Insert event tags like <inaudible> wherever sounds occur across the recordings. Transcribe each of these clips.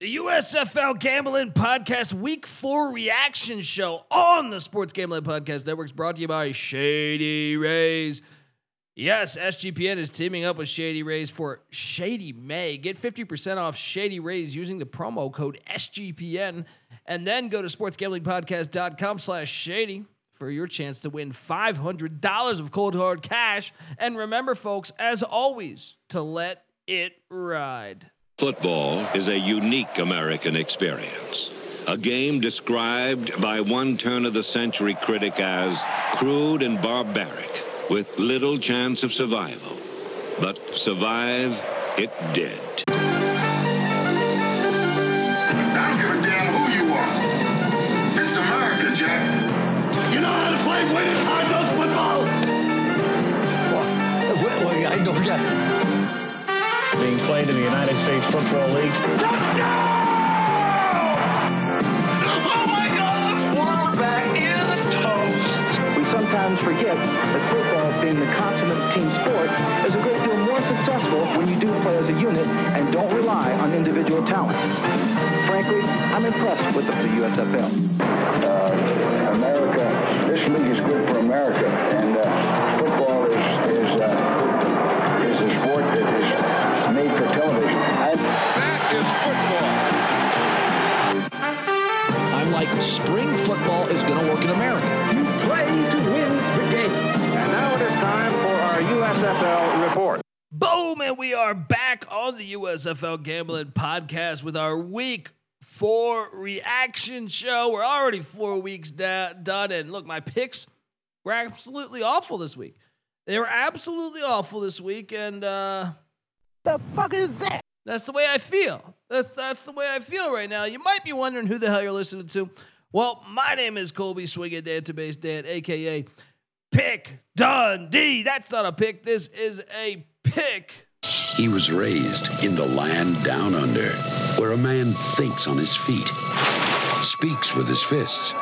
The USFL Gambling Podcast Week 4 reaction show on the Sports Gambling Podcast Network is brought to you by Shady Rays. Yes, SGPN is teaming up with Shady Rays for Shady May. Get 50% off Shady Rays using the promo code SGPN and then go to sportsgamblingpodcast.com slash shady for your chance to win $500 of cold hard cash. And remember, folks, as always, to let it ride. Football is a unique American experience. A game described by one turn of the century critic as crude and barbaric, with little chance of survival. But survive it did. I don't give a damn who you are. This is America, Jack. You know how to play winning hard nose football? Well, well, I don't get. Being played in the United States Football League. Oh my God! The quarterback is toast. We sometimes forget that football, being the consummate team sport, is a great deal more successful when you do play as a unit and don't rely on individual talent. Frankly, I'm impressed with the, the USFL. We are back on the USFL Gambling Podcast with our week four reaction show. We're already four weeks da- done, and look, my picks were absolutely awful this week. They were absolutely awful this week, and uh, The fuck is that? that's the way I feel. That's that's the way I feel right now. You might be wondering who the hell you're listening to. Well, my name is Colby Swinging Database Dan, aka Pick Dundee. That's not a pick. This is a pick. He was raised in the land down under, where a man thinks on his feet, speaks with his fists,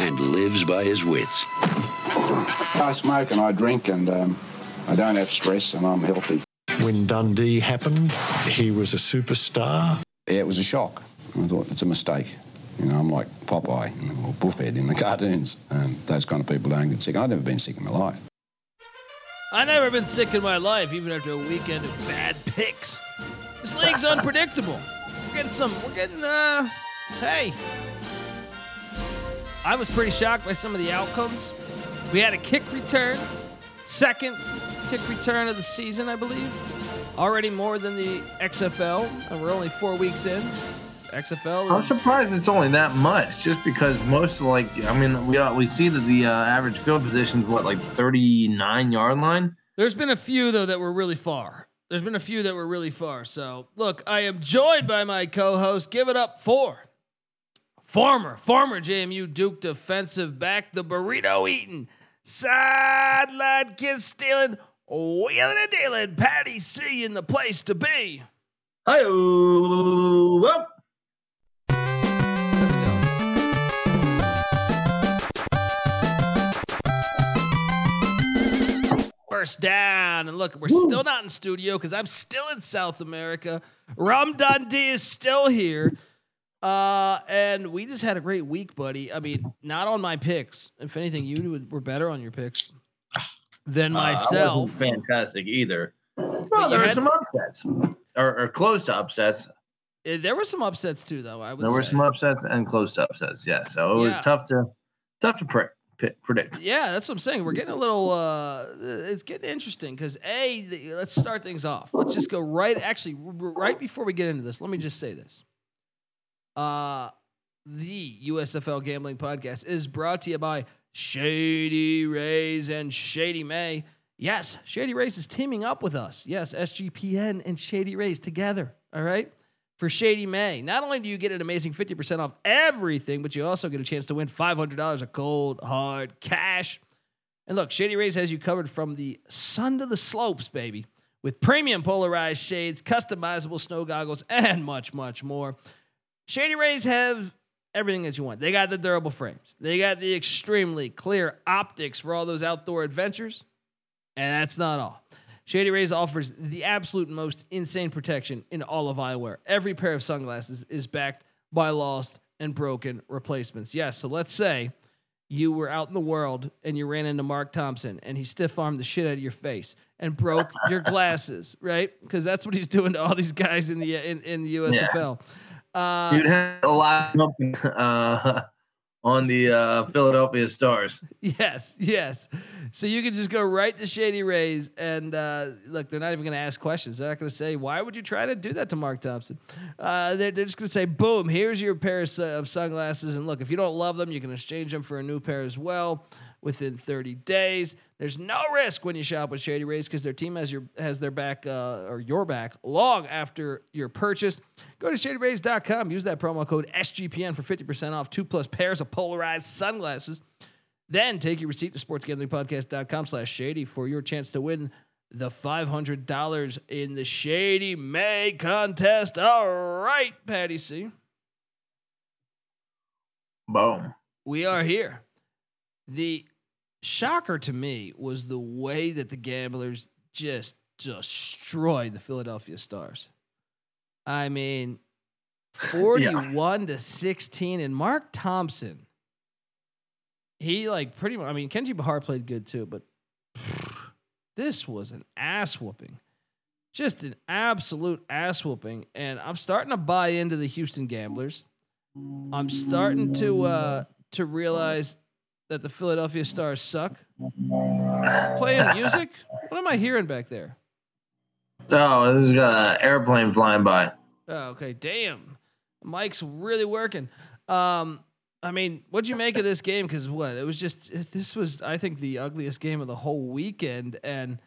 and lives by his wits. I smoke and I drink, and um, I don't have stress, and I'm healthy. When Dundee happened, he was a superstar. Yeah, it was a shock. I thought it's a mistake. You know, I'm like Popeye or Buffhead in the <laughs> cartoons, and those kind of people don't get sick. I've never been sick in my life. I never been sick in my life, even after a weekend of bad picks. This league's <laughs> unpredictable. We're getting some. We're getting. Uh, hey, I was pretty shocked by some of the outcomes. We had a kick return, second kick return of the season, I believe. Already more than the XFL, and we're only four weeks in. XFL. I'm surprised it's only that much, just because most like I mean we uh, we see that the uh, average field position is what like 39 yard line. There's been a few though that were really far. There's been a few that were really far. So look, I am joined by my co-host. Give it up for former former JMU Duke defensive back, the burrito eating, sideline kiss stealing, wheeling and dealing, Patty C in the place to be. Hi, well, First down, and look, we're still not in studio because I'm still in South America. Rum Dundee is still here, uh, and we just had a great week, buddy. I mean, not on my picks. If anything, you were better on your picks than uh, I myself. wasn't fantastic either. you Well, there were had- some upsets, or, or close to upsets. Uh, there were some upsets too, though. I would There were some upsets and close to upsets. Yeah, so it was tough to tough to pre- pi- predict. Yeah, that's what I'm saying. We're getting a little. uh It's getting interesting because a. The, let's start things off. Let's just go right. Actually, right before we get into this, let me just say this. Uh the USFL Gambling Podcast is brought to you by Shady Rays and Shady May. Yes, Shady Rays is teaming up with us. Yes, SGPN and Shady Rays together. All right. For Shady May, not only do you get an amazing 50% off everything, but you also get a chance to win $500 of cold, hard cash. And look, Shady Rays has you covered from the sun to the slopes, baby, with premium polarized shades, customizable snow goggles, and much, much more. Shady Rays have everything that you want. They got the durable frames, they got the extremely clear optics for all those outdoor adventures. And that's not all. Shady Rays offers the absolute most insane protection in all of eyewear. Every pair of sunglasses is backed by lost and broken replacements. Yes, so let's say you were out in the world and you ran into Mark Thompson and he stiff armed the shit out of your face and broke <laughs> your glasses, right? Because that's what he's doing to all these guys in the in, in the USFL. Uh, You'd have a lot of uh, on the uh, Philadelphia Stars. Yes, yes. So you can just go right to Shady Rays and uh, look. They're not even going to ask questions. They're not going to say, "Why would you try to do that to Mark Thompson?" Uh, they're, they're just going to say, "Boom! Here's your pair of, su- of sunglasses, and look, if you don't love them, you can exchange them for a new pair as well within 30 days." There's no risk when you shop with Shady Rays because their team has your has their back uh, or your back long after your purchase. Go to shadyrays.com. Use that promo code SGPN for 50% off two plus pairs of polarized sunglasses. Then take your receipt to sportsgamblingpodcast.com slash shady for your chance to win the $500 in the Shady May contest. All right, Patty C. Boom. We are here. The shocker to me was the way that the gamblers just destroyed the Philadelphia Stars. I mean, <laughs> 41 to 16 and Mark Thompson he like pretty much I mean Kenji Bahar played good too, but <sighs> this was an ass whooping. Just an absolute ass whooping and I'm starting to buy into the Houston Gamblers. I'm starting to uh to realize that the Philadelphia Stars suck. Playing music? What am I hearing back there? Oh, this has got an airplane flying by. Oh, okay. Damn. Mike's really working. Um, I mean, what'd you make of this game? Because what? It was just, this was, I think, the ugliest game of the whole weekend. And,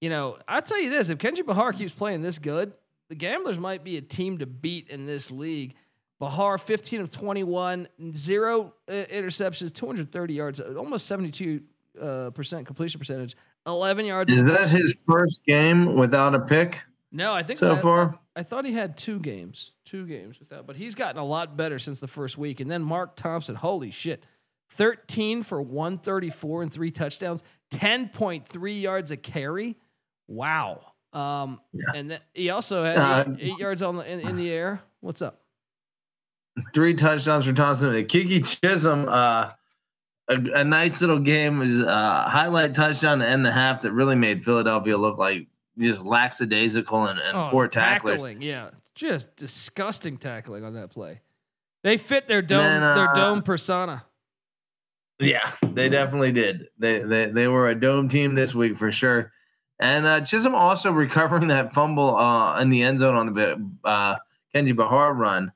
you know, I'll tell you this if Kenji Bahar keeps playing this good, the Gamblers might be a team to beat in this league. Bahar, 15 of 21, zero uh, interceptions, 230 yards, almost 72 uh, percent completion percentage, 11 yards. Is that his first game without a pick? No, I think so that- far. I thought he had two games, two games without, but he's gotten a lot better since the first week. And then Mark Thompson, holy shit, 13 for 134 and three touchdowns, 10.3 yards a carry. Wow. Um, and then he also had Uh, eight, eight yards on the in, in the air. What's up? Three touchdowns for Thompson. Keke Chism, uh, a, a nice little game is uh, highlight touchdown to end the half that really made Philadelphia look like just lackadaisical and, and Oh, poor tacklers. tackling. Yeah, just disgusting tackling on that play. They fit their dome, their uh, dome persona. Yeah, they definitely did. They they they were a dome team this week for sure. And uh, Chisholm also recovering that fumble uh, in the end zone on the uh, Kenji Bahar run.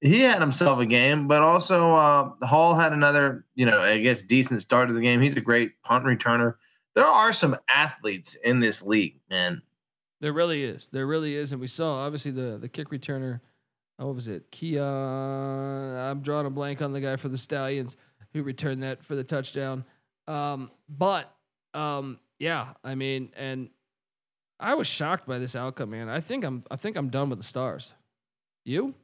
He had himself a game, but also uh, Hall had another, you know, I guess decent start to the game. He's a great punt returner. There are some athletes in this league, man. There really is. There really is, and we saw obviously the the kick returner. oh, What was it? Keon. I'm drawing a blank on the guy for the Stallions who returned that for the touchdown. Um, but um, yeah, I mean, and I was shocked by this outcome, man. I think I'm I think I'm done with the Stars. You?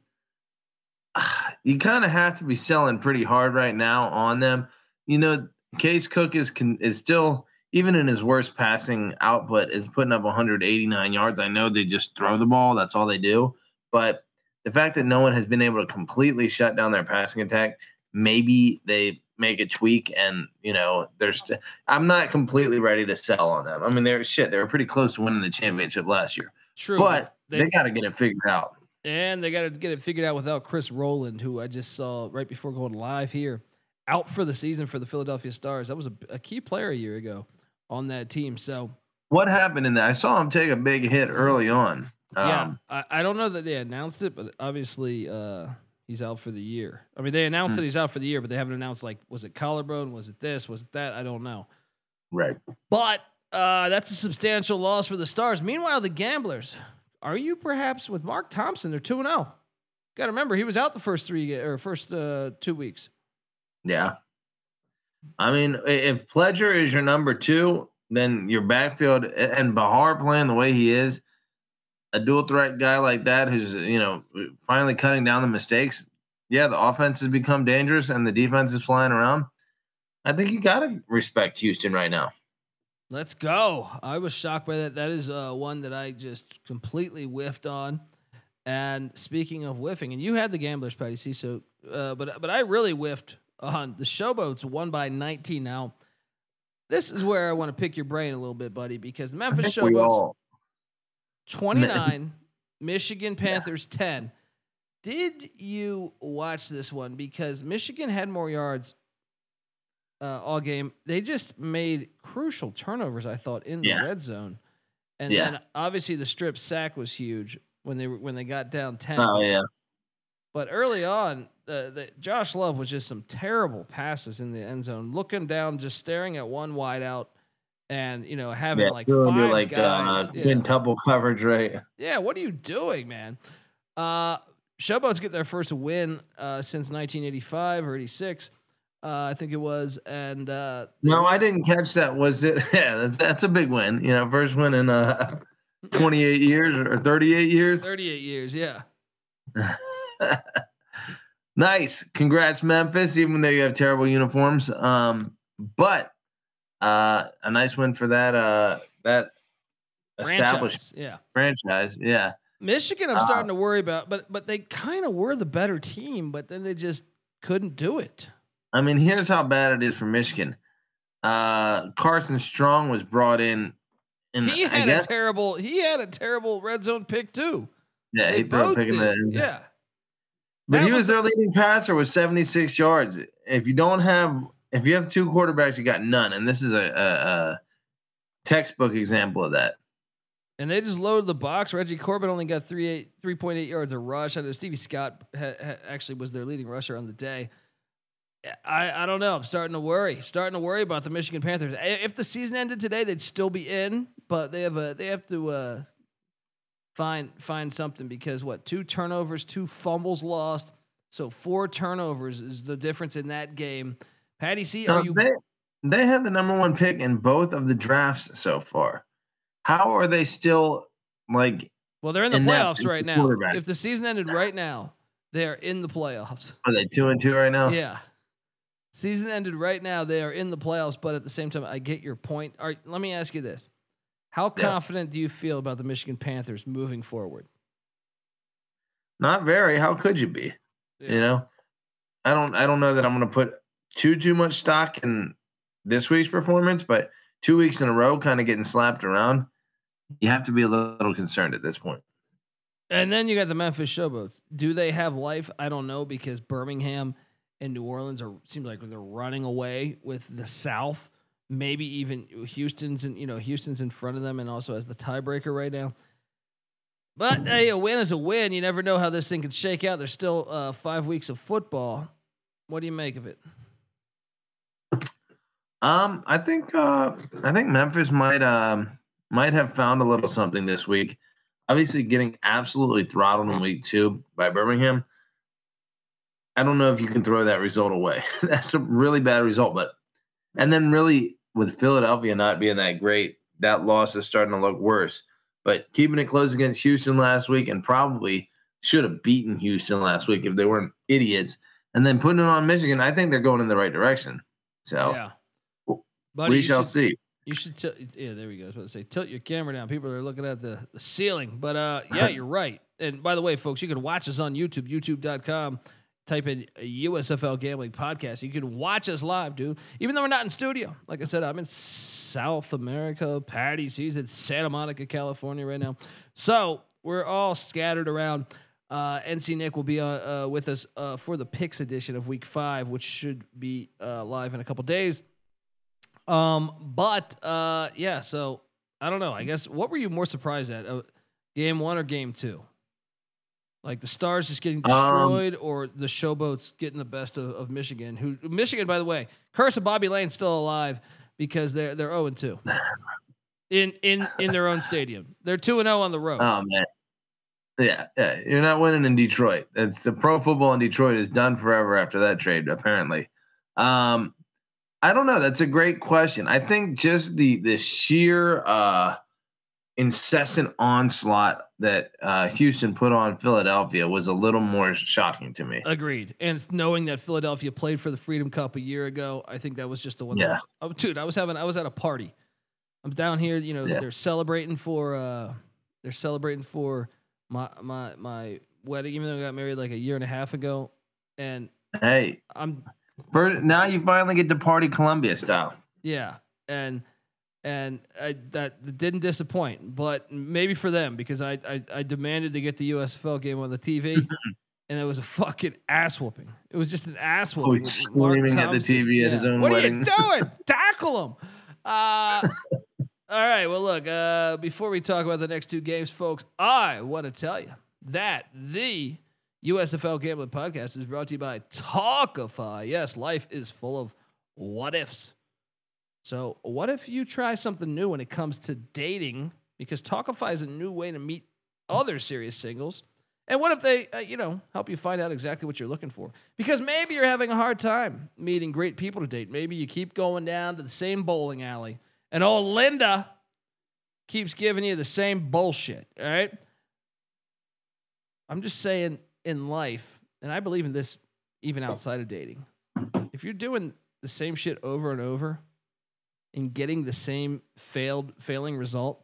<sighs> you kind of have to be selling pretty hard right now on them. You know, Case Cook is con- is still even in his worst passing output is putting up 189 yards. I know they just throw the ball, that's all they do, but the fact that no one has been able to completely shut down their passing attack, maybe they make a tweak and you know there's st- I'm not completely ready to sell on them. I mean they're shit, they were pretty close to winning the championship last year. True, But they- they got to get it figured out. And they got to get it figured out without Chris Rowland, who I just saw right before going live here, out for the season for the Philadelphia Stars. That was a, a key player a year ago on that team. So What happened in that? I saw him take a big hit early on. yeah, Um, I, I don't know that they announced it, but obviously uh, he's out for the year. I mean, they announced Hmm. that he's out for the year, but they haven't announced like was it collarbone, was it this, was it that? I don't know. Right. But uh, that's a substantial loss for the Stars. Meanwhile, the Gamblers, are you perhaps with Mark Thompson? They're two and zero. Got to remember he was out the first three or first uh, two weeks. Yeah. I mean, if Pledger is your number two, then your backfield and Bahar playing the way he is, a dual threat guy like that who's, you know, finally cutting down the mistakes. Yeah, the offense has become dangerous and the defense is flying around. I think you got to respect Houston right now. Let's go. I was shocked by that. That is uh, one that I just completely whiffed on. And speaking of whiffing, and you had the gamblers, Patty C. So, uh, but but I really whiffed on the Showboats. Won by 19. Now, this is where I want to pick your brain a little bit, buddy, because the Memphis Showboats 29, Michigan Panthers 10. Did you watch this one? Because Michigan had more yards uh, all game. They just made crucial turnovers, I thought, in the Yeah. red zone. And Yeah. then obviously the strip sack was huge when they were when they got down 10. Oh yeah. But early on, uh, the, Josh Love was just some terrible passes in the end zone, looking down, just staring at one wide out, and you know having Yeah, like five like guys. uh, quintuple coverage, right? Yeah, what are you doing, man? Uh, Showboats get their first win uh, since 1985 or 86, uh, I think it was, and uh, No, I didn't catch that. Was it? <laughs> Yeah, that's, that's a big win. You know, first win in uh, <laughs> 28 years or 38 years. 38 years. Yeah, <laughs> nice. Congrats, Memphis, even though you have terrible uniforms. Um, but uh, a nice win for that uh, that established franchise. Yeah, franchise. Yeah. Michigan. I'm Uh, starting to worry about, but but they kind of were the better team, but then they just couldn't do it. I mean, here's how bad it is for Michigan. Uh, Carson Strong was brought in, and He had guess, a terrible. He had a terrible red zone pick too. yeah, They he threw a pick in the end zone. Yeah, But That he was was their leading passer with 76 yards. If you don't have, if you have two quarterbacks, you got none. And this is a, a, a textbook example of that. and they just loaded the box. Reggie Corbin only got three eight three point eight yards a rush. I know Stevie Scott ha, ha, actually was their leading rusher on the day. I, I don't know. I'm starting to worry. Starting to worry about the Michigan Panthers. If the season ended today, they'd still be in, but they have a they have to uh, find find something because what two turnovers, two fumbles lost, so four turnovers is the difference in that game. Patty C, are you? they, they had the number one pick in both of the drafts so far. How are they still like? Well, they're in the inept playoffs right now. If the season ended right now, they are in the playoffs. Are they two and two right now? Yeah. Season ended right now. They are in the playoffs, but at the same time, I get your point. All right, let me ask you this. How Yeah. confident do you feel about the Michigan Panthers moving forward? Not very. How could you be? You know, I don't. I don't know that I'm going to put too too much stock in this week's performance, but two weeks in a row, kind of getting slapped around, you have to be a little concerned at this point. And then you got the Memphis Showboats. Do they have life? I don't know because Birmingham and New Orleans are seems like they're running away with the South. Maybe even Houston's and you know Houston's in front of them and also as the tiebreaker right now. But hey, a win is a win. You never know how this thing could shake out. There's still uh, five weeks of football. What do you make of it? Um, I think uh, I think Memphis might um might have found a little something this week. Obviously, getting absolutely throttled in week two by Birmingham. I don't know if you can throw that result away. <laughs> That's a really bad result, but and then really with Philadelphia not being that great, that loss is starting to look worse. But keeping it close against Houston last week and probably should have beaten Houston last week if they weren't idiots. And then putting it on Michigan, I think they're going in the right direction. So Yeah. we shall should- see. You should tilt. Yeah, there we go. I was about to say tilt your camera down. People are looking at the, the ceiling. But uh, <laughs> yeah, you're right. And by the way, folks, you can watch us on YouTube, YouTube.com. Type in USFL Gambling Podcast. You can watch us live, dude. Even though we're not in studio. Like I said, I'm in South America. Patty sees it, Santa Monica, California, right now. So we're all scattered around. Uh, NC Nick will be uh, uh, with us uh, for the picks edition of Week Five, which should be uh, live in a couple days. Um, but uh, yeah, so I don't know. I guess what were you more surprised at, game one or game two? Like the Stars just getting Um, destroyed, or the Showboats getting the best of, of Michigan? Who Michigan, by the way, curse of Bobby Layne still alive because they're they're zero and two <sighs> in in in their own stadium. They're two and zero on the road. Oh man. Yeah, yeah. You're not winning in Detroit. It's the pro football in Detroit is done forever after that trade, apparently. Um, I don't know. That's a great question. I think just the the sheer uh incessant onslaught that uh Houston put on Philadelphia was a little more shocking to me. Agreed. And knowing that Philadelphia played for the Freedom Cup a year ago, I think that was just the one. Yeah. Oh, dude, I was having I was at a party I'm down here. You know, Yeah. they're celebrating for uh, they're celebrating for my my my wedding. Even though I got married like a year and a half ago, and Hey, I'm for, now you finally get to party Colombia style. Yeah, and and I, that didn't disappoint, but maybe for them because I I, I demanded to get the USFL game on the TV, and it was a fucking ass whooping. It was just an ass Oh, whooping. Mark screaming at the. TV at his own what wedding. are you <laughs> doing? Tackle him. Uh, <laughs> all right. Well, look. Uh, before we talk about the next two games, folks, I want to tell you that the USFL Gambling Podcast is brought to you by Tawkify. Yes, life is full of what ifs. So, what if you try something new when it comes to dating? Because Tawkify is a new way to meet other serious singles. And what if they, uh, you know, help you find out exactly what you're looking for? Because maybe you're having a hard time meeting great people to date. Maybe you keep going down to the same bowling alley, and old Linda keeps giving you the same bullshit. All right. I'm just saying, in life, and I believe in this even outside of dating. If you're doing the same shit over and over and getting the same failed failing result,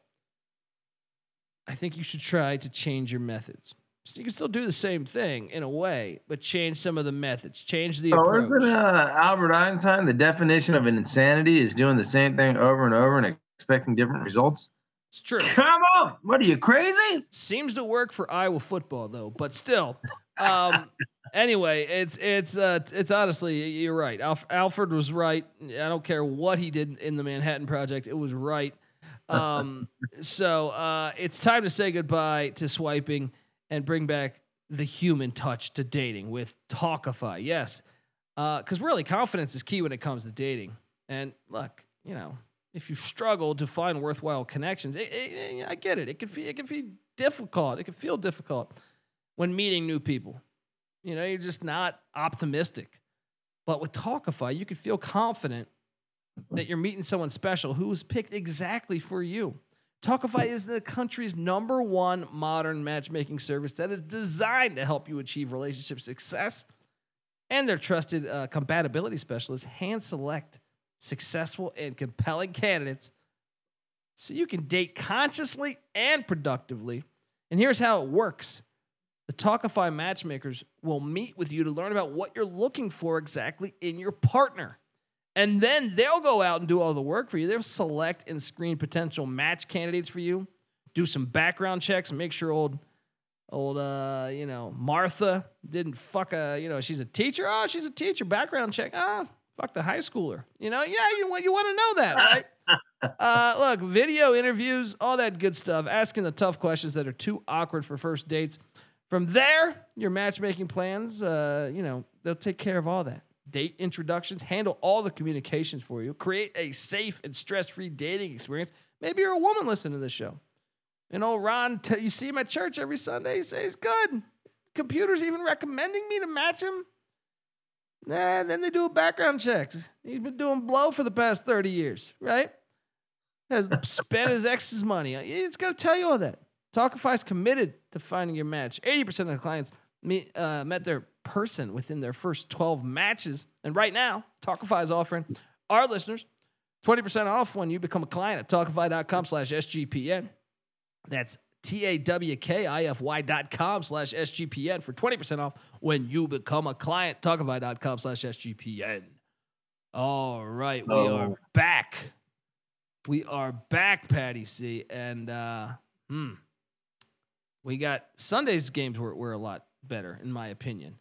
I think you should try to change your methods. So you can still do the same thing in a way, but change some of the methods, change the Oh, approach. isn't uh, Albert Einstein the definition of an insanity is doing the same thing over and over and expecting different results? It's true. Come on, what are you crazy? Seems to work for Iowa football though, but still. Um, anyway, it's it's uh, it's honestly you're right. Alf- Alfred was right. I don't care what he did in the Manhattan Project. It was right. Um, <laughs> so uh, it's time to say goodbye to swiping and bring back the human touch to dating with Tawkify. Yes, because really confidence is key when it comes to dating. And look, you know, if you struggle to find worthwhile connections, it, it- I get it. It can feel it can be difficult. It can feel difficult when meeting new people. You know, you're just not optimistic. But with Tawkify, you can feel confident that you're meeting someone special who was picked exactly for you. Tawkify is the country's number one modern matchmaking service that is designed to help you achieve relationship success. And their trusted uh, compatibility specialists hand select successful and compelling candidates so you can date consciously and productively. And here's how it works the Tawkify matchmakers will meet with you to learn about what you're looking for exactly in your partner. And then they'll go out and do all the work for you. They'll select and screen potential match candidates for you, do some background checks, make sure old, old, uh, you know, Martha didn't fuck a, you know, she's a teacher. Oh, she's a teacher. Background check. Ah, fuck the high schooler. You know, yeah, you, want you want to know that, right? <laughs> uh, look, video interviews, all that good stuff, asking the tough questions that are too awkward for first dates. From there, your matchmaking plans, uh, you know, they'll take care of all that. Date introductions, handle all the communications for you, create a safe and stress free dating experience. Maybe you're a woman listening to this show. And old Ron, t- you see him at church every Sunday, he says, good. Computer's even recommending me to match him. Nah, then they do a background check. He's been doing blow for the past 30 years, right? Has spent his ex's money. It's got to tell you all that. Tawkify's committed to finding your match. 80% of the clients meet, uh, met their person within their first 12 matches. And right now, Tawkify is offering our listeners 20% off when you become a client at tawkify.com slash SGPN. That's T-A-W-K-I-F-Y dot com slash SGPN for 20% off when you become a client. Tawkify.com slash SGPN. All right, we Oh. are back. We are back, Patty C. And uh hmm. We got Sunday's games were, were a lot better, in my opinion.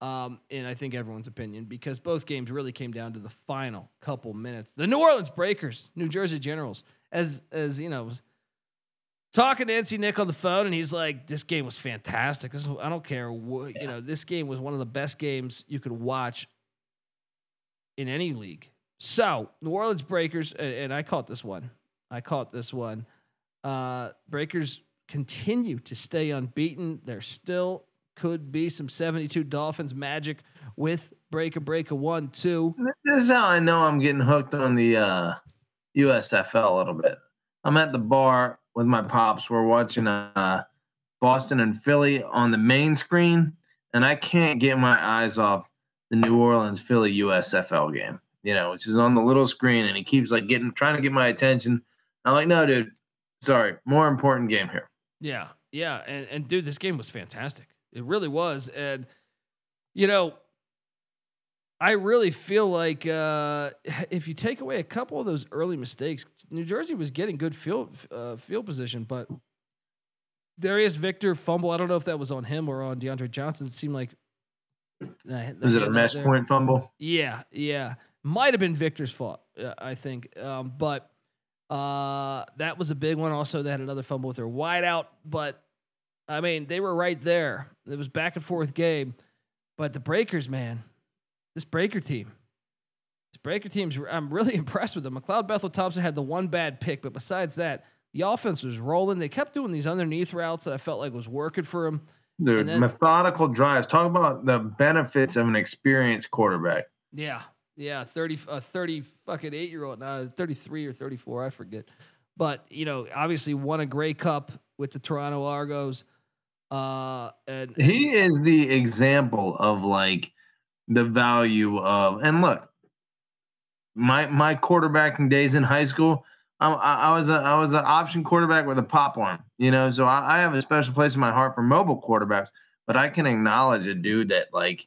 Um, and I think everyone's opinion, because both games really came down to the final couple minutes. The New Orleans Breakers, New Jersey Generals, as as you know, talking to NC Nick on the phone, and he's like, "This game was fantastic. This I don't care what you know. This game was one of the best games you could watch in any league." So New Orleans Breakers, and, and I caught this one. I caught this one. Uh, Breakers continue to stay unbeaten. There still could be some 72 Dolphins magic with Breaker Breaker 1 2. This is how I know I'm getting hooked on the uh, USFL a little bit. I'm at the bar with my pops. We're watching uh, Boston and Philly on the main screen, and I can't get my eyes off the New Orleans Philly USFL game. You know, which is on the little screen, and he keeps like getting trying to get my attention. I'm like, no, dude. Sorry, more important game here. Yeah, yeah, and and dude, this game was fantastic. It really was, and you know, I really feel like uh, <laughs> if you take away a couple of those early mistakes, New Jersey was getting good field uh, field position, but Darius Victor fumble. I don't know if that was on him or on DeAndre Johnson. It seemed like <clears throat> uh, Was it a mesh point fumble? Yeah, yeah, might have been Victor's fault. Uh, I think, um, but uh, that was a big one. Also, they had another fumble with their wideout, but I mean, they were right there. It was back and forth game, but the Breakers, man, this Breaker team, this Breaker team's. I'm really <laughs> impressed with them. McLeod Bethel Thompson had the one bad pick, but besides that, the offense was rolling. They kept doing these underneath routes that I felt like was working for them. Dude, then- methodical drives. Talk about the benefits of an experienced quarterback. Yeah, yeah, 30, uh, 30 fucking eight year old, now 33 or 34, I forget. But, you know, obviously won a Grey Cup with the Toronto Argos. Uh, and He is the example of like the value of and look, my my quarterbacking days in high school, I, I, I was a I was an option quarterback with a pop arm, you know. So I, I have a special place in my heart for mobile quarterbacks. But I can acknowledge a dude that like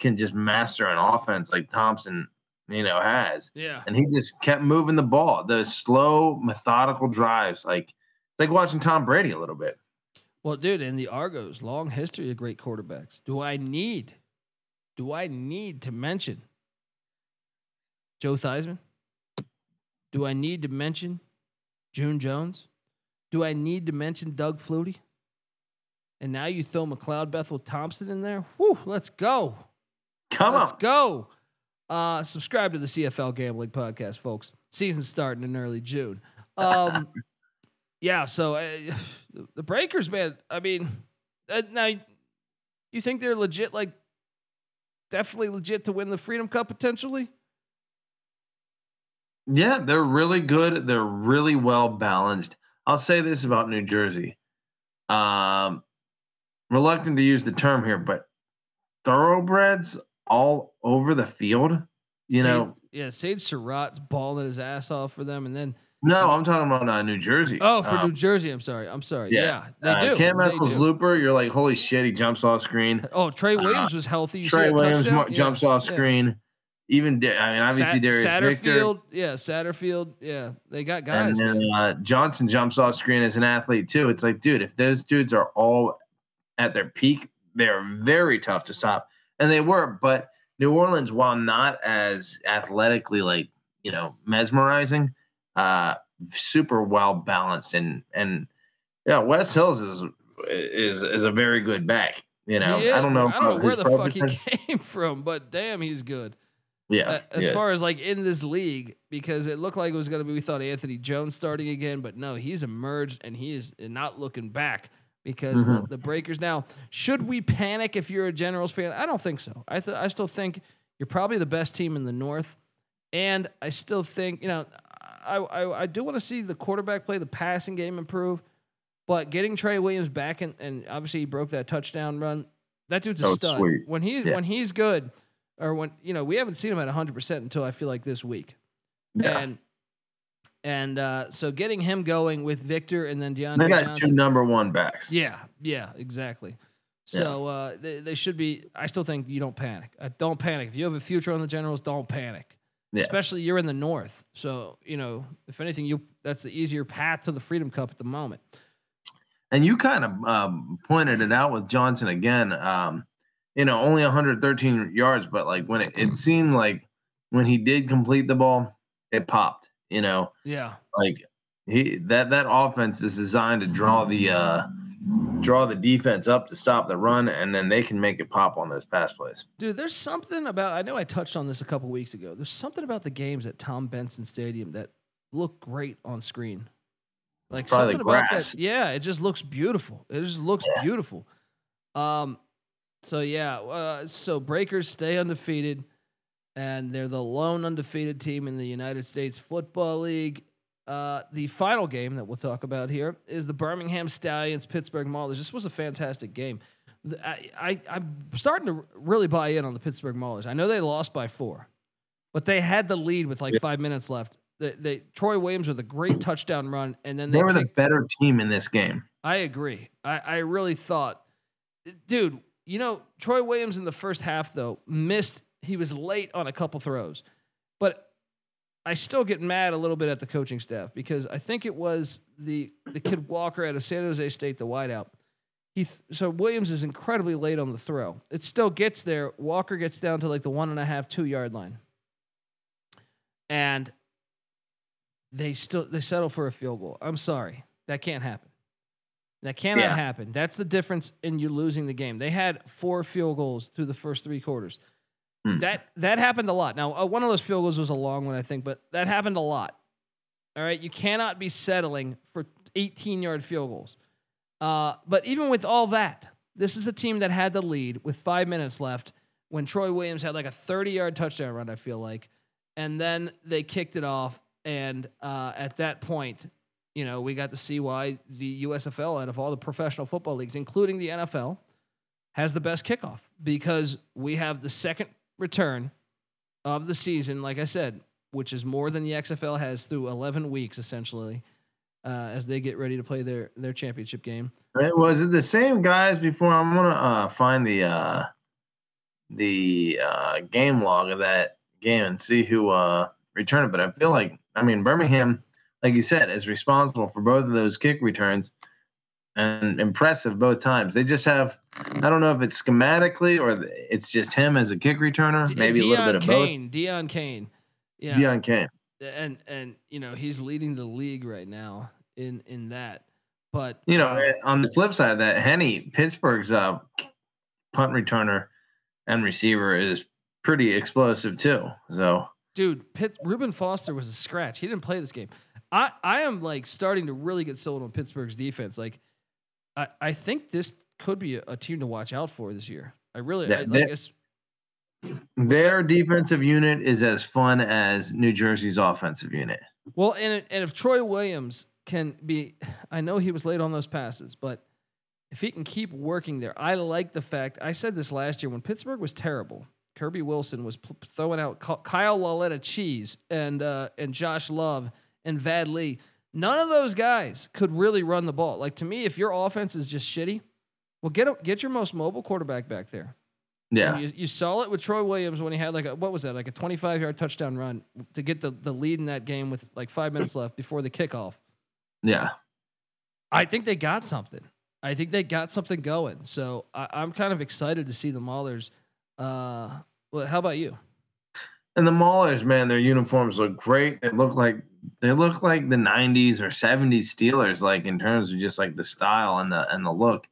can just master an offense like Thompson, you know, has. yeah, And he just kept moving the ball. The slow, methodical drives, like it's like watching Tom Brady a little bit. well, dude, in the Argos, long history of great quarterbacks. Do I need, do I need to mention Joe Theismann? Do I need to mention June Jones? Do I need to mention Doug Flutie? And now you throw McLeod Bethel Thompson in there. Whew, let's go. Come on. Let's on. go. Uh, subscribe to the CFL Gambling Podcast, folks. Season starting in early June. Um, <laughs> yeah, so uh, <sighs> the- Breakers, man. I mean, uh, now you think they're legit, like definitely legit to win the Freedom Cup potentially? Yeah, they're really good. They're really well balanced. I'll say this about New Jersey. Um, reluctant to use the term here, but thoroughbreds all over the field. You Sage- know, yeah, Sage Surratt's balling his ass off for them, and then no, I'm talking about uh, New Jersey. oh, for Um, New Jersey, I'm sorry, I'm sorry. Yeah, they uh, do. Cam Eccles looper, you're like, holy shit, he jumps off screen. Oh, Trey Uh, Williams was healthy. You Trey Williams? Yeah, jumps off yeah. screen. Even I mean, obviously Sat- Darius Victor. Satterfield, yeah, Satterfield, yeah, they got guys. and then uh, Johnson jumps off screen as an athlete too. It's like, dude, if those dudes are all at their peak, they're very tough to stop, and they were. But New Orleans, while not as athletically like you know mesmerizing, uh, super well balanced, and and yeah, Wes Hills is is is a very good back. You know, Yeah, I don't know. I don't know where the fuck he came <laughs> from, but damn, he's good. Yeah, Uh, as yeah. far as like in this league, because it looked like it was going to be, we thought Anthony Jones starting again, but no, he's emerged and he is not looking back because Mm-hmm. the, the Breakers. Now, should we panic if you're a Generals fan? I don't think so. I th- I still think you're probably the best team in the North, and I still think you know I I, I do want to see the quarterback play, the passing game improve, but getting Trey Williams back and and obviously he broke that touchdown run. That dude's a Oh, stud. sweet. When he Yeah. when he's good, or when you know we haven't seen him at 100 percent until I feel like this week. Yeah. And and uh, so getting him going with Victor and then DeAndre they got Johnson. two number one backs. Yeah, yeah, exactly. So uh, they, they should be. I still think you don't panic. Uh, don't panic. If you have a future on the Generals, don't panic. Yeah. Especially you're in the North, so you know if anything, you that's the easier path to the Freedom Cup at the moment. And you kind of um, pointed it out with Johnson again. Um, you know, only 113 yards, but like when it, it seemed like when he did complete the ball, it popped. You know, Yeah, like he that that offense is designed to draw the uh, draw the defense up to stop the run, and then they can make it pop on those pass plays. dude. There's something about. I know I touched on this a couple weeks ago. There's something about the games at Tom Benson Stadium that look great on screen. Like Probably something the about that. Yeah, it just looks beautiful. It just looks beautiful. Um, so yeah, uh, so Breakers stay undefeated, and they're the lone undefeated team in the United States Football League. Uh, the final game that we'll talk about here is the Birmingham Stallions Pittsburgh Maulers. This was a fantastic game. I, I I'm starting to really buy in on the Pittsburgh Maulers. I know they lost by four, but they had the lead with like five minutes left. They, they Troy Williams with a great touchdown run, and then they, They were the better team in this game. I agree. I, I really thought, dude, you know, Troy Williams in the first half, though, missed. He was late on a couple throws. But I still get mad a little bit at the coaching staff because I think it was the the kid Walker out of San Jose State, the wideout. He th- so Williams is incredibly late on the throw. It still gets there. Walker gets down to like the one and a half, two yard line. And they still they settle for a field goal. I'm sorry. That can't happen. That cannot Yeah. happen. That's the difference in you losing the game. They had four field goals through the first three quarters. Hmm. That that happened a lot. Now, uh, one of those field goals was a long one, I think, but that happened a lot. All right, you cannot be settling for 18 yard field goals. Uh, but even with all that, this is a team that had the lead with five minutes left when Troy Williams had like a 30 yard touchdown run, I feel like. And then they kicked it off. And uh, at that point, you know, we got to see why the USFL, out of all the professional football leagues, including the NFL, has the best kickoff because we have the second return of the season, like I said, which is more than the XFL has through 11 weeks, essentially, uh, as they get ready to play their, their championship game. Was it the same guys before? I'm gonna uh, find the uh, the uh, game log of that game and see who uh, returned it. But I feel like I mean Birmingham, like you said, is responsible for both of those kick returns and impressive both times. They just have I don't know if it's schematically or it's just him as a kick returner, D- maybe a little bit of Cain, Deon Cain. Yeah. both. Deon Cain. and and you know he's leading the league right now in in that. But You know, uh, eh, on the flip side of that, Henny, Pittsburgh's uh, punt returner and receiver is pretty explosive too. So dude, Pitt, Reuben Foster was a scratch. He didn't play this game. I I am like starting to really get sold on Pittsburgh's defense. Like, I I think this could be a, a team to watch out for this year. I really Yeah, I, they- guess <clears throat> their defensive unit is as fun as New Jersey's offensive unit. Well, and and if Troy Williams can be, <sighs> I know he was late on those passes, but if he can keep working there, I like the fact. I said this last year when Pittsburgh was terrible. Kirby Wilson was throwing out Kyle Lauletta Cheese and uh, and Josh Love and Vad Lee. None of those guys could really run the ball. Like to me, if your offense is just shitty, well, get a, get your most mobile quarterback back there. Yeah. You, you saw it with Troy Williams when he had like a what was that like a 25 yard touchdown run to get the the lead in that game with like five minutes left before the kickoff. Yeah. I think they got something. I think they got something going. So I, I'm kind of excited to see the Maulers. Uh, well, how about you? And the Maulers, man, their uniforms look great. They look like they look like the '90s or '70s Steelers, like in terms of just like the style and the and the look.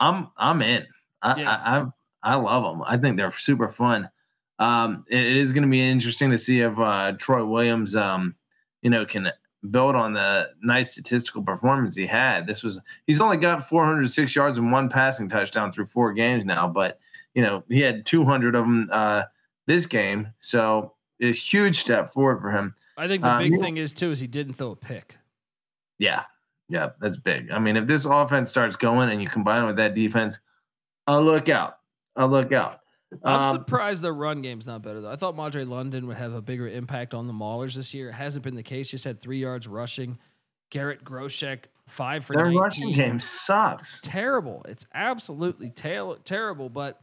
I'm I'm in. I Yeah. I, I I love them. I think they're super fun. Um, it, it is going to be interesting to see if uh, Troy Williams, um, you know, can build on the nice statistical performance he had. This was he's only got 406 yards and one passing touchdown through four games now, but you know he had 200 of them uh, this game, so it's a huge step forward for him. I think the Uh, big thing is too is he didn't throw a pick. Yeah, yeah, that's big. I mean, if this offense starts going and you combine it with that defense, a look out, a look out. I'm Um, surprised the run game's not better though. I thought Madre London would have a bigger impact on the Maulers this year. It hasn't been the case. Just had three yards rushing. Garrett Groshek five for their 19. rushing game sucks. terrible. It's absolutely ter- terrible. But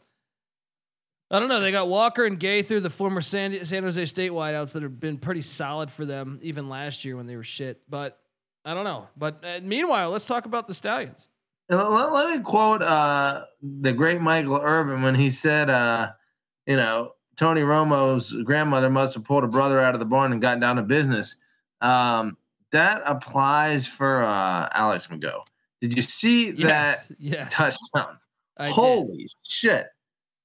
I don't know. They got Walker and Gaither the former San, San Jose State wideouts that have been pretty solid for them, even last year when they were shit. But I don't know. But uh, meanwhile, let's talk about the Stallions. Let, let me quote uh, the great Michael Irvin when he said, uh, you know, Tony Romo's grandmother must have pulled a brother out of the barn and gotten down to business. Um, that applies for uh, Alex McGough. Did you see Yes, that yes. touchdown? I Holy shit.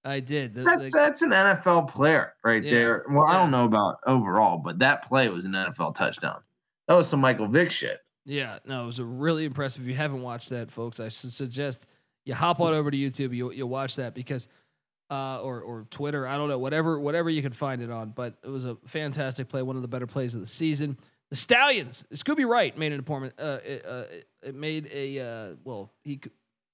I did. The- That's the- that's an NFL player right Yeah, there. Well, I don't know about overall, but that play was an NFL touchdown. That was some Michael Vick shit. Yeah, no, it was a really impressive. If you haven't watched that, folks, I should suggest you hop on over to YouTube. You you'll watch that because, uh, or or Twitter, I don't know, whatever whatever you can find it on. But it was a fantastic play, one of the better plays of the season. The Stallions, Scooby Wright made an appointment. Uh, it, uh, it- made a uh, well, he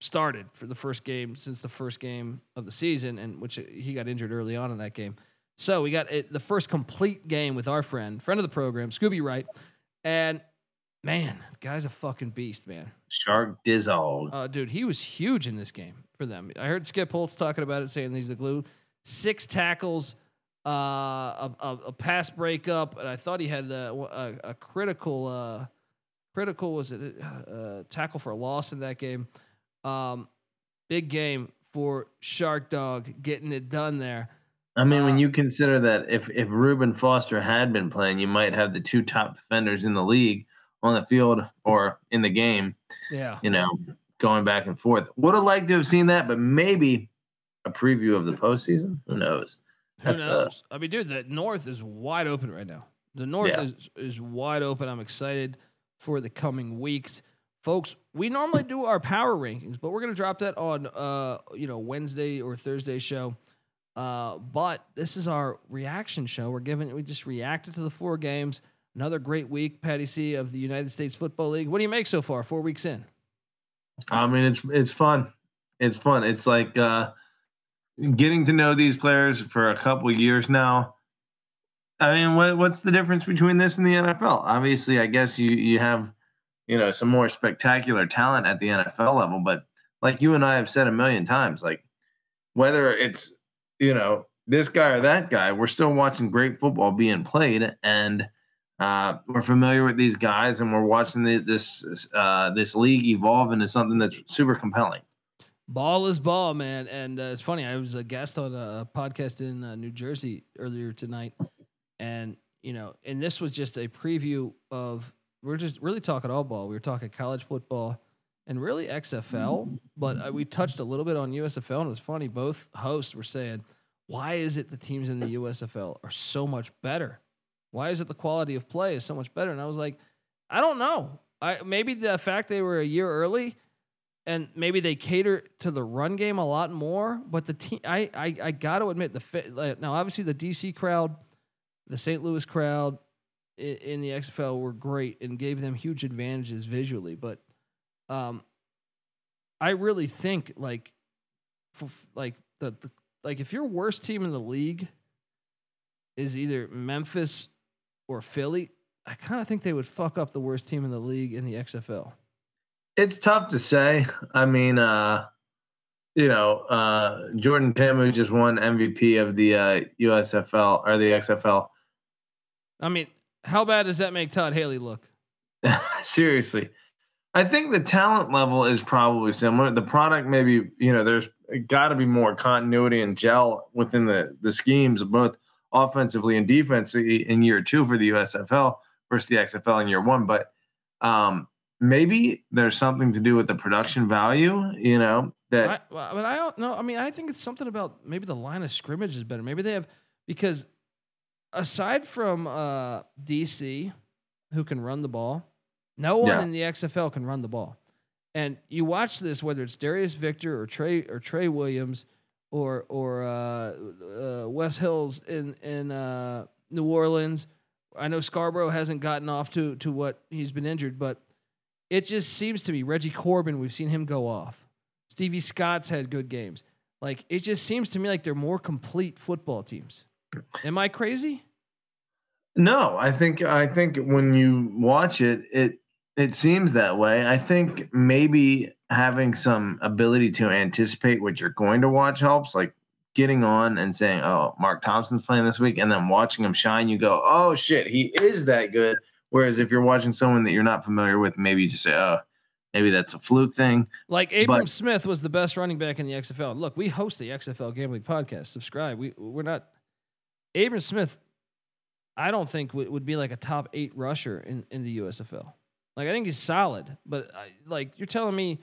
started for the first game since the first game of the season, and which he got injured early on in that game. So we got it, the first complete game with our friend, friend of the program, Scooby Wright, and man, the guy's a fucking beast, man. Shark Dizzle. Uh, dude, he was huge in this game for them. I heard Skip Holtz talking about it, saying he's the glue. Six tackles, uh, a, a, a pass breakup, and I thought he had a, a, critical, uh, critical was it uh, tackle for a loss in that game. Um, big game for Shark Dog getting it done there. I mean, when Uh, you consider that if if Reuben Foster had been playing, you might have the two top defenders in the league on the field or in the game. Yeah. You know, going back and forth. Would have liked to have seen that, but maybe a preview of the postseason. Who knows? Who That's uh, knows? I mean, dude, the North is wide open right now. The North Yeah. is, is wide open. I'm excited for the coming weeks. Folks, we normally do our power rankings, but we're going to drop that on uh, you know, Wednesday or Thursday show. Uh, but this is our reaction show. We're giving we just reacted to the four games. Another great week, Patty C of the United States Football League. What do you make so far? 4 weeks in. I mean, it's it's fun. It's fun. It's like uh, getting to know these players for a couple years now. I mean, what what's the difference between this and the NFL? Obviously, I guess you you have you know some more spectacular talent at the NFL level, but like you and I have said a million times, like whether it's you know this guy or that guy, we're still watching great football being played, and uh, we're familiar with these guys, and we're watching the, this uh, this league evolve into something that's super compelling. Ball is ball, man. And uh, it's funny. I was a guest on a podcast in uh, New Jersey earlier tonight, and you know, and this was just a preview of. We're just really talking all ball. We were talking college football and really XFL, but uh, we touched a little bit on USFL, and it was funny. Both hosts were saying, "Why is it the teams in the USFL are so much better? Why is it the quality of play is so much better?" And I was like, "I don't know. I maybe the fact they were a year early." and maybe they cater to the run game a lot more. But the team, I, I, I got to admit, the fit, now obviously the DC crowd, the St. Louis crowd in, the XFL were great and gave them huge advantages visually. But um, I really think like, for, like the, the like if your worst team in the league is either Memphis or Philly, I kind of think they would fuck up the worst team in the league in the XFL. It's tough to say. I mean, uh, you know, uh, Jordan Ta'amu just won MVP of the uh, USFL or the XFL. I mean, how bad does that make Todd Haley look? <laughs> Seriously, I think the talent level is probably similar. The product, maybe you know, there's got to be more continuity and gel within the the schemes, both offensively and defensively in year two for the USFL versus the XFL in year one. But um, maybe there's something to do with the production value. You know that. I, well, but I don't know. I mean, I think it's something about maybe the line of scrimmage is better. Maybe they have because aside from uh, DC, who can run the ball, no one Yeah. in the XFL can run the ball. And you watch this, whether it's Darius Victor or Trey or Trey Williams or or uh, uh, Wes Hills in in uh, New Orleans. I know Scarbrough hasn't gotten off to to what he's been injured, but it just seems to me Reggie Corbin. We've seen him go off. Stevie Scott's had good games. Like it just seems to me like they're more complete football teams. Am I crazy? No, I think I think when you watch it, it it seems that way. I think maybe having some ability to anticipate what you're going to watch helps. Like getting on and saying, "Oh, Mark Thompson's playing this week," and then watching him shine, you go, "Oh shit, he is that good." Whereas if you're watching someone that you're not familiar with, maybe you just say, "Oh, maybe that's a fluke thing." Like Abram But- Smith was the best running back in the XFL. Look, we host the XFL Gambling Podcast. Subscribe. We we're not Abram Smith. I don't think would, would be like a top eight rusher in, in the USFL. Like I think he's solid, but I, like you're telling me,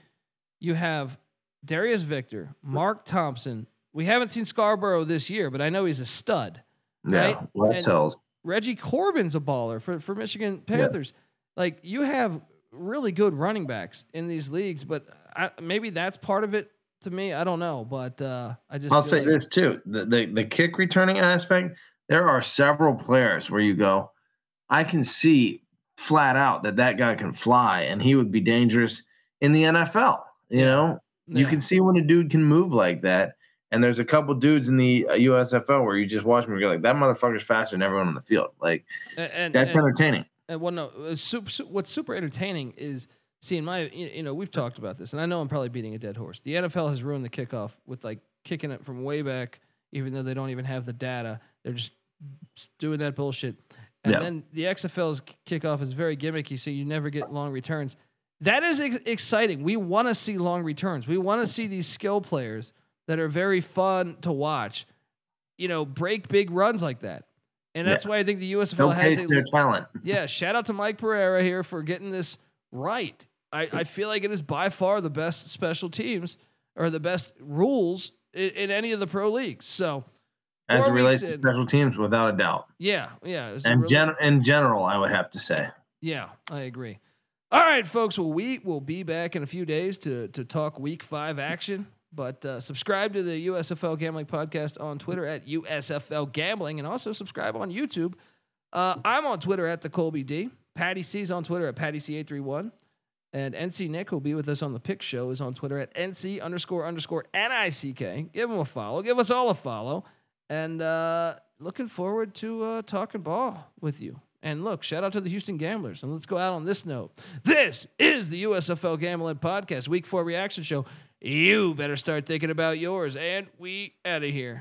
you have Darius Victor, Mark Thompson. We haven't seen Scarbrough this year, but I know he's a stud. Right? Yeah, Wes And- Hills. Reggie Corbin's a baller for, for Michigan Panthers. Like you have really good running backs in these leagues, but I, maybe that's part of it to me. I don't know, but uh, I just I'll say like- this too: the, the the kick returning aspect. There are several players where you go, I can see flat out that that guy can fly, and he would be dangerous in the NFL. You know, you can see when a dude can move like that, And there's a couple dudes in the uh, USFL where you just watch them and you're like, that motherfucker's faster than everyone on the field. Like, And, and that's and- entertaining. And what no, it's super, what's super entertaining is seeing my. You know, we've talked about this, and I know I'm probably beating a dead horse. The NFL has ruined the kickoff with like kicking it from way back, even though they don't even have the data. They're just doing that bullshit. And Yeah. then the XFL's kickoff is very gimmicky, so you never get long returns. That is ex- exciting. We want to see long returns. We want to see these skill players that are very fun to watch. You know, break big runs like that. And that's Yeah. why I think the USFL has a their talent. <laughs> yeah, shout out to Mike Pereira here for getting this right. I, I feel like it is by far the best special teams or the best rules in, in any of the pro leagues. So, As it relates to special teams, without a doubt. yeah, yeah, And really- gen- in general, I would have to say. yeah, I agree. All right, folks. Well, we will be back in a few days to to talk Week Five action. But uh, subscribe to the USFL Gambling Podcast on Twitter at USFL Gambling, and also subscribe on YouTube. Uh, I'm on Twitter at the Colby D. Patty C's on Twitter at Patty C831. And NC Nick, who'll be with us on the Pick Show, is on Twitter at NC underscore underscore NICK. Give him a follow. Give us all a follow. And uh, looking forward to uh, talking ball with you. And look, shout out to the Houston Gamblers. And let's go out on this note. This is the USFL Gambling Podcast, Week 4 reaction show. You better start thinking about yours. And we out of here.